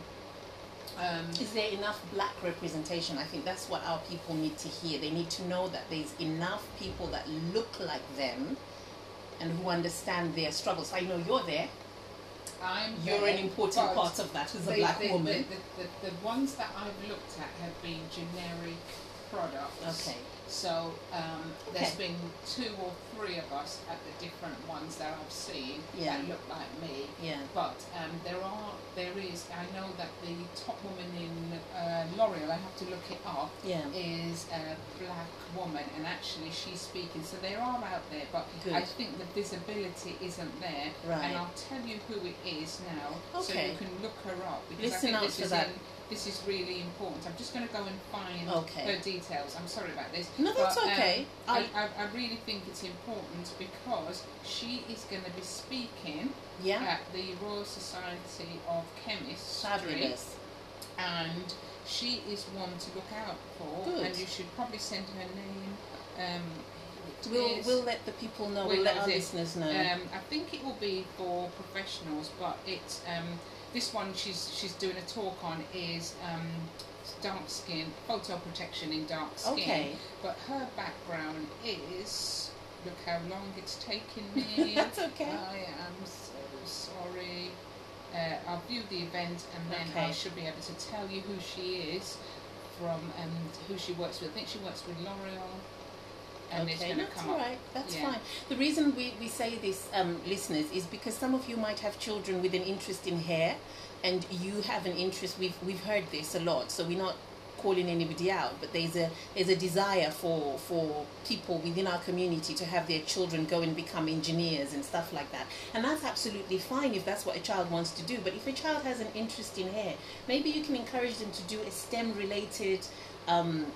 Um, Is there enough black representation? I think that's what our people need to hear. They need to know that there's enough people that look like them and who understand their struggles. I know you're there. I'm You're there, an important part of that as a the- black the, woman. The, the, the, the ones that I've looked at have been generic products. Okay. So um, there's Okay. been two or three of us at the different ones that I've seen Yeah. that look like me. Yeah. But um, there are, there is. I know that the top woman in uh, L'Oreal, I have to look it up, Yeah. is a black woman, and actually she's speaking. So they are out there, but Good. I think the visibility isn't there. Right. And I'll tell you who it is now, so you can look her up because Listen I out think this is that. in, this is really important. I'm just going to go and find Okay. her details. I'm sorry about this. No, that's but, um, okay. I, I, I, I really think it's important because she is going to be speaking yeah. at the Royal Society of Chemists Fabulous. and she is one to look out for Good. and you should probably send her name um, We'll is- we'll let the people know. We'll We'll let let our it- listeners know. um, I think it will be for professionals, but it's um, this one she's she's doing a talk on is um, dark skin photo protection in dark skin. okay. But her background is look how long it's taken me. That's okay. I am so sorry. Uh, I'll view the event and then I should be able to tell you who she is from and who she works with. I think she works with L'Oreal. And it's okay, going to that's come all up. That's Yeah. fine. The reason we, we say this, um, listeners, is because some of you might have children with an interest in hair, and you have an interest. We've we've heard this a lot, so we're not calling anybody out, but there's a there's a desire for for people within our community to have their children go and become engineers and stuff like that, and that's absolutely fine if that's what a child wants to do. But if a child has an interest in hair, maybe you can encourage them to do a STEM related. Um,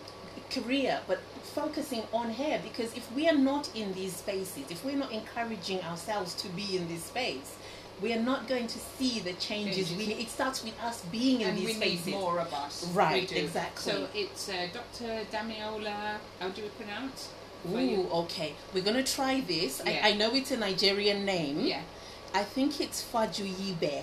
career but focusing on hair because if we are not in these spaces if we're not encouraging ourselves to be in this space we are not going to see the changes we Changes. need it starts with us being in and these we spaces need more of us. Right, exactly. So it's uh, Dr. Damiola. How do we pronounce? Ooh, okay we're going to try this Yeah. I, I know it's a nigerian name Yeah. i think it's fajuyibe.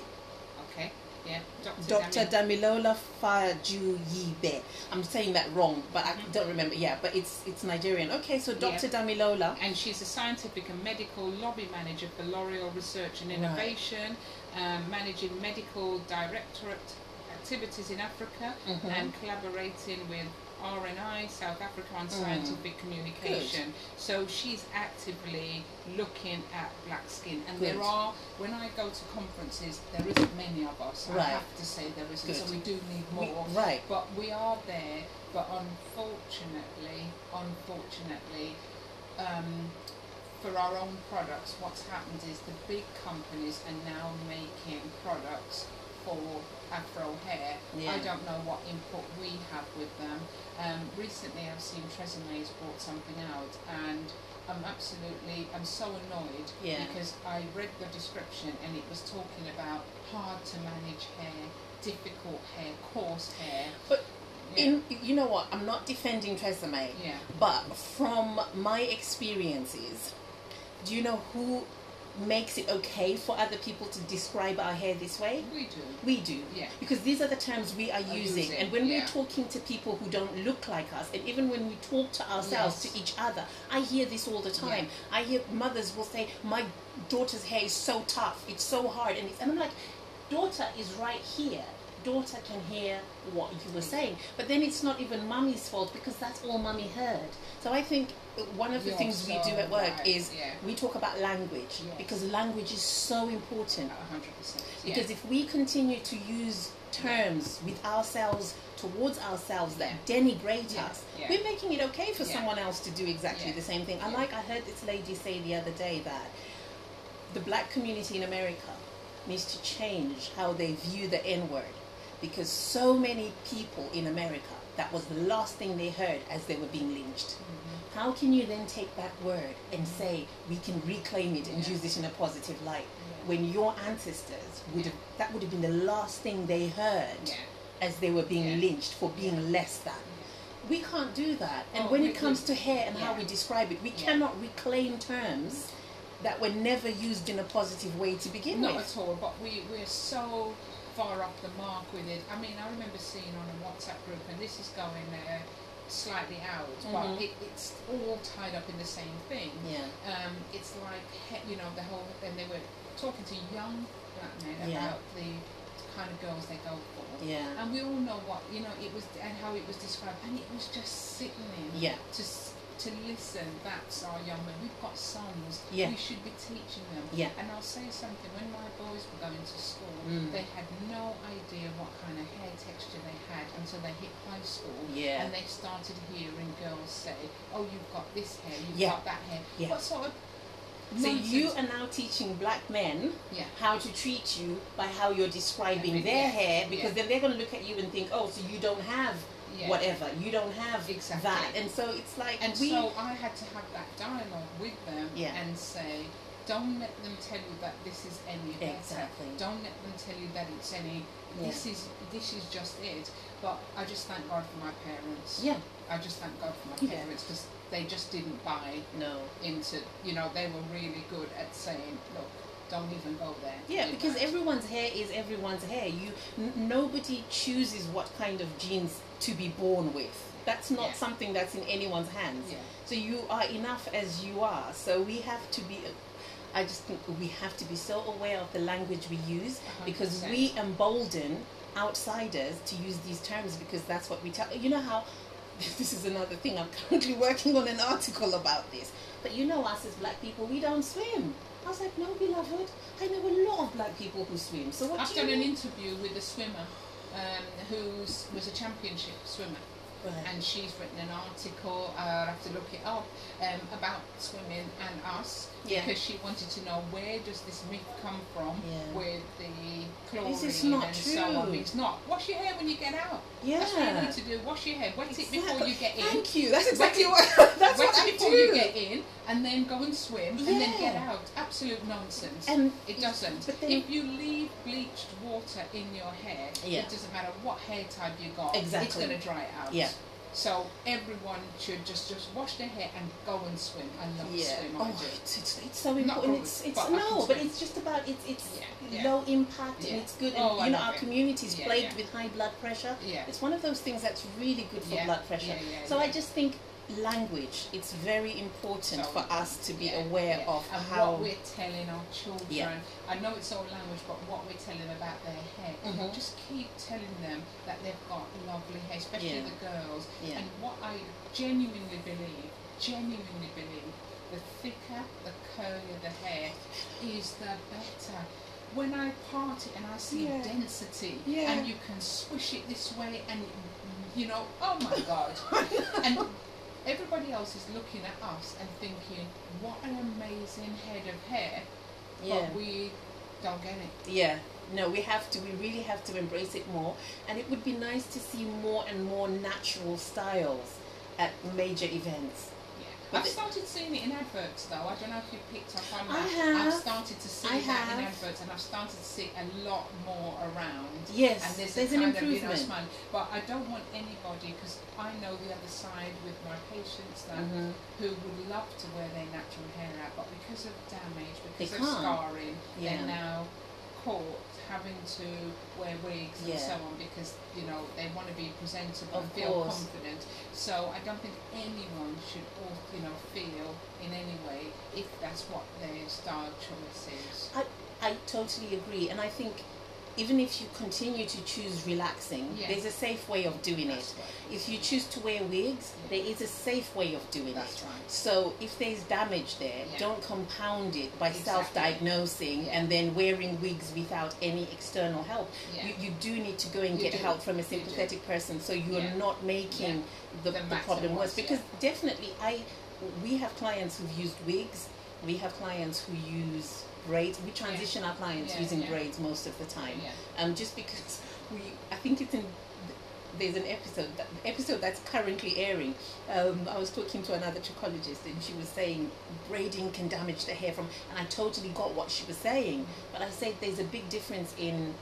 Yeah. Dr. dr Dami- damilola fajuyibe i'm saying that wrong but i don't remember yeah but it's it's nigerian okay so dr Yeah. damilola and she's a scientific and medical lobby manager for L'Oreal Research and Right. Innovation, um, managing medical directorate activities in Africa, Mhm. and collaborating with R&I South Africa on Mm. scientific communication. So she's actively looking at black skin, and there are when I go to conferences, there isn't many of us. I have to say there isn't. So we do need We- more. right But we are there. But unfortunately, unfortunately, um, for our own products, what's happened is the big companies are now making products for Afro hair. Yeah. I don't know what input we have with them. Um, recently, I've seen TRESemmé's brought something out, and I'm absolutely, I'm so annoyed Yeah. because I read the description and it was talking about hard to manage hair, difficult hair, coarse hair. But Yeah. in you know what i'm not defending TRESemmé yeah. but from my experiences do you know who makes it okay for other people to describe our hair this way We do. we do Yeah. because these are the terms we are Are using using, and when yeah. we're talking to people who don't look like us and even when we talk to ourselves Yes. to each other i hear this all the time i hear mothers will say my daughter's hair is so tough it's so hard and, it's, and i'm like daughter is right here daughter can hear what you were saying but then it's not even mummy's fault because that's all mummy heard so i think one of the You're things we do at work right, is yeah. we talk about language Yes. because language is so important hundred percent. because if we continue to use terms with ourselves towards ourselves that denigrate Yeah, us, yeah. we're making it okay for Yeah. someone else to do exactly Yeah. the same thing. I like I heard this lady say the other day that the black community in America needs to change how they view the N word because so many people in America that was the last thing they heard as they were being lynched. Mm-hmm. How can you then take that word and say we can reclaim it and Yeah. use it in a positive light Yeah. when your ancestors would have that would have been the last thing they heard Yeah. as they were being lynched for being less than. We can't do that. And Oh, when it comes to hair and how we describe it, we cannot reclaim terms that were never used in a positive way to begin Not with. Not at all, but we, we're so far off the mark with it. I mean, I remember seeing on a WhatsApp group, and this is going uh, slightly out, Mhm. but it, it's all tied up in the same thing. Yeah. Um, it's like, you know, the whole, and they were talking to young black men Yeah. about the kind of girls they go for. Yeah. And we all know what, you know, it was, and how it was described, and it was just sickening. Yeah. To, to listen. That's our young men. We've got sons. Yeah. We should be teaching them. Yeah. And I'll say something. When my boys were going to school, Mm. they had no idea what kind of hair texture they had until they hit high school. Yeah. And they started hearing girls say, "Oh, you've got this hair. You've Yeah. got that hair." Yeah. What sort of So you are now teaching black men Yeah. how to treat you by how you're describing Every- their yeah, hair because yeah. then they're going to look at you and think, oh, so you don't have Yeah. whatever, you don't have Exactly. that, and so it's like And we. so I had to have that dialogue with them Yeah. and say, don't let them tell you that this is any better. Exactly. Don't let them tell you that it's any. This is this is just it. But I just thank God for my parents. yeah, I just thank God for my parents because they just didn't buy no. into. You know, they were really good at saying, look, don't even go there. Yeah, because that." everyone's hair is everyone's hair. You n- nobody chooses what kind of genes to be born with. That's not Yeah. something that's in anyone's hands. Yeah. So you are enough as you are. So we have to be. I just think we have to be so aware of the language we use because 100%. we embolden outsiders to use these terms because that's what we tell. You know how. This is another thing. I'm currently working on an article about this. But you know, us as black people, we don't swim. I was like, no, beloved. I know a lot of black people who swim. So what I've do you done an interview with a swimmer um, who was a championship swimmer. Right. and she's written an article. Uh, I'll have to look it up um, about swimming and us Yeah. because she wanted to know where does this myth come from Yeah. with the chlorine This is not and so on. true. It's not. Wash your hair when you get out. Yeah. That's what you need to do. Wash your hair. Wet it before you get in. Thank you. That's exactly it- what. That's Wet what I it before do. you get in, and then go and swim, and then get out. Absolute nonsense. And It doesn't. But then, if you leave bleached water in your hair, Yeah. it doesn't matter what hair type you got. Exactly. It's going to dry out. Yeah. So everyone should just just wash their hair and go and swim. I love yeah. swim. Oh, it's, it's, it's so important. It's, it's but no, but it's just about it's it's Yeah, yeah. low impact and it's good. Oh, And I you know, our it. community is Yeah, plagued yeah. with high blood pressure. Yeah. It's one of those things that's really good for Yeah, blood pressure. yeah, yeah, so I just think language. It's very important So for us to be yeah, aware yeah. of and how. what we're telling our children. Yeah. I know it's all language, but what we're telling about their hair. Mhm. Just keep telling them that they've got lovely hair, especially the girls. And what I genuinely believe, genuinely believe, the thicker, the curlier the hair is, the better. When I part it and I see Yeah. density, Yeah. and you can swish it this way, and you know, oh my god, and everybody else is looking at us and thinking, what an amazing head of hair, yeah. but we don't get it. Yeah, no, we have to. We really have to embrace it more, and it would be nice to see more and more natural styles at major events. I've started seeing it in adverts though. I don't know if you picked up on that. I have. I've started to see I that in adverts, and I've started to see a lot more around. Yes, and there's, there's a an kind of, you know, improvement. But I don't want anybody because I know the other side with my patients that Mhm. who would love to wear their natural hair out, but because of damage, They because of can't. scarring, Yeah. they're now caught having to wear wigs Yeah. and so on because you know they want to be presentable Of and feel course. confident. So I don't think anyone should, all, you know, feel in any way if that's what their style choice is. I totally agree, and I think even if you continue to choose relaxing, Yeah. there's a safe way of doing it. Right. If you choose to wear wigs, Yeah. there is a safe way of doing That's it. right. So if there's damage there, Yeah. don't compound it by Exactly. self-diagnosing Yeah. and then wearing wigs without any external help. You, you do need to go and You get do. help from a sympathetic person so you're not making the, The the, problem worse. Because definitely, I we have clients who've used wigs. We have clients who use braids. We transition our clients using braids most of the time um, just because we, I think it's in, there's an episode, that, episode that's currently airing. Um, I was talking to another trichologist and she was saying braiding can damage the hair from, and I totally got what she was saying, but I said there's a big difference in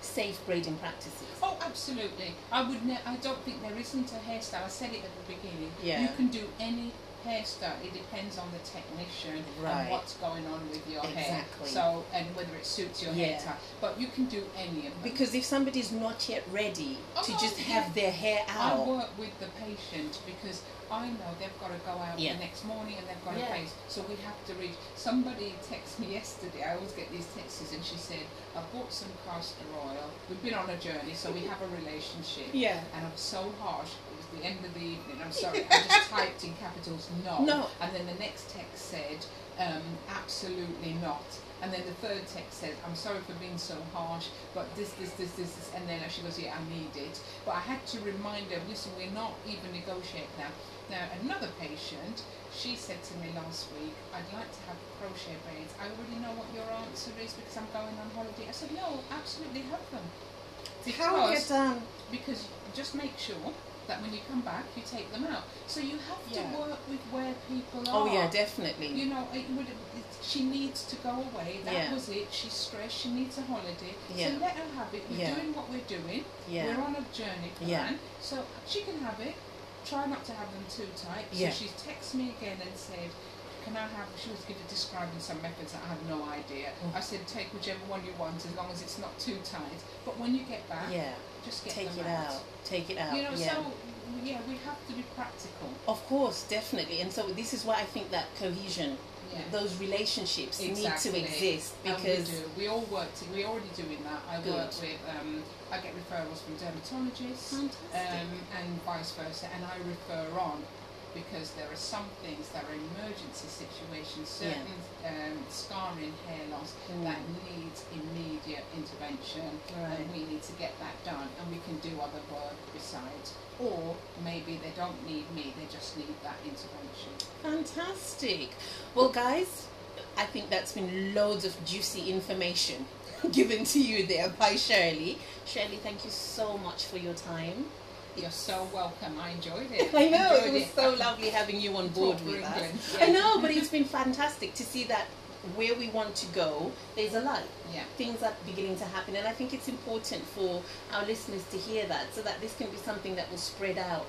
safe braiding practices. Oh, absolutely. I would. Ne- I don't think there isn't a hairstyle. I said it at the beginning. Yeah. You can do any hairstyle. It depends on the technician Right. and what's going on with your hair. Exactly. So and whether it suits your Yeah. hair type. But you can do any of them. Because if somebody's not yet ready to Oh, just yeah. have their hair out. I work with the patient because I know they've got to go out Yeah. the next morning and they've got Yeah. to face. So we have to reach. Somebody texted me yesterday. I always get these texts, and she said, "I bought some castor oil. We've been on a journey, so we have a relationship." yeah, and I'm so harsh. It was the end of the evening. I'm sorry, I just typed in capitals no. No. And then the next text said, um, absolutely not. And then the third text said, I'm sorry for being so harsh, but this, this, this, this, this. And then she goes, yeah, I need it. But I had to remind her, listen, we're not even negotiating now. Now, another patient, she said to me last week, I'd like to have crochet braids. I already know what your answer is because I'm going on holiday. I said, no, absolutely have them. How Because, get um because just make sure that when you come back, you take them out. So you have Yeah. to work with where people are. Oh yeah, definitely. You know, it would, it, she needs to go away. That Yeah. was it. She's stressed. She needs a holiday. Yeah. So let her have it. We're doing what we're doing. Yeah. We're on a journey plan. Yeah. So she can have it. Try not to have them too tight. Yeah. So she's texted me again and said, "Can I have?" She was giving describing some methods that I have no idea. Mm. I said, "Take whichever one you want, as long as it's not too tight." But when you get back, Yeah. Just get Take them it out. Take it out. You know, yeah. so yeah, we have to be practical. Of course, definitely. And so this is why I think that cohesion, Yeah. those relationships Exactly. need to exist And because we do. We all work. To, we're already doing that. I work with. Um, I get referrals from dermatologists, um, and vice versa, and I refer on because there are some things that are emergency situations, Yeah. certain um, scarring, hair loss Mm. that needs immediate intervention, Right. and we need to get that done, and we can do other work besides. Or maybe they don't need me; they just need that intervention. Fantastic. Well, guys, I think that's been loads of juicy information given to you there by Shirley. Shirley, thank you so much for your time. You're so welcome. I enjoyed it. I know it Enjoyed was so lovely having you on board Talk with us. I know, but it's been fantastic to see that where we want to go, there's a light. Yeah. Things are beginning to happen, and I think it's important for our listeners to hear that, so that this can be something that will spread out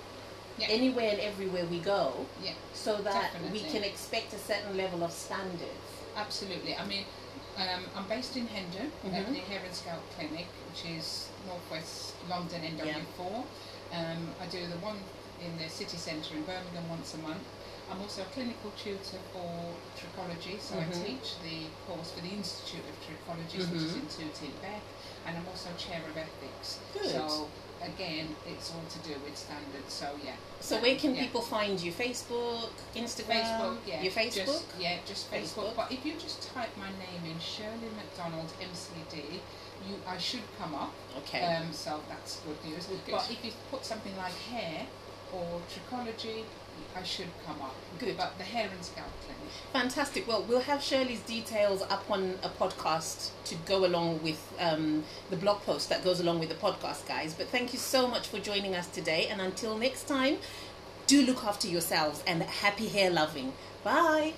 Yeah. anywhere and everywhere we go, Yeah. so that we can expect a certain level of standards. Absolutely. I mean, um, I'm based in Hendon at Mhm. the Hair and Scalp Clinic, which is northwest London NW4. Um, I do the one in the city centre in Birmingham once a month. I'm also a clinical tutor for trichology, so Mhm. I teach the course for the Institute of Trichologists, which is in Tooting Bec, and I'm also chair of ethics. Good. So again, it's all to do with standards. So yeah. So where can Yeah. people find you? Facebook, Instagram, Facebook, yeah. your Facebook. Just, yeah, just Facebook. Facebook. But if you just type my name in, Shirley McDonald MCD, you I should come up. okay. Um, so that's good news. Good. But if you put something like hair or trichology, I should come up. Good. But the hair and scalp clinic. Fantastic. Well, we'll have Shirley's details up on a podcast to go along with um, the blog post that goes along with the podcast, guys. But thank you so much for joining us today. And until next time, do look after yourselves and happy hair loving. Bye.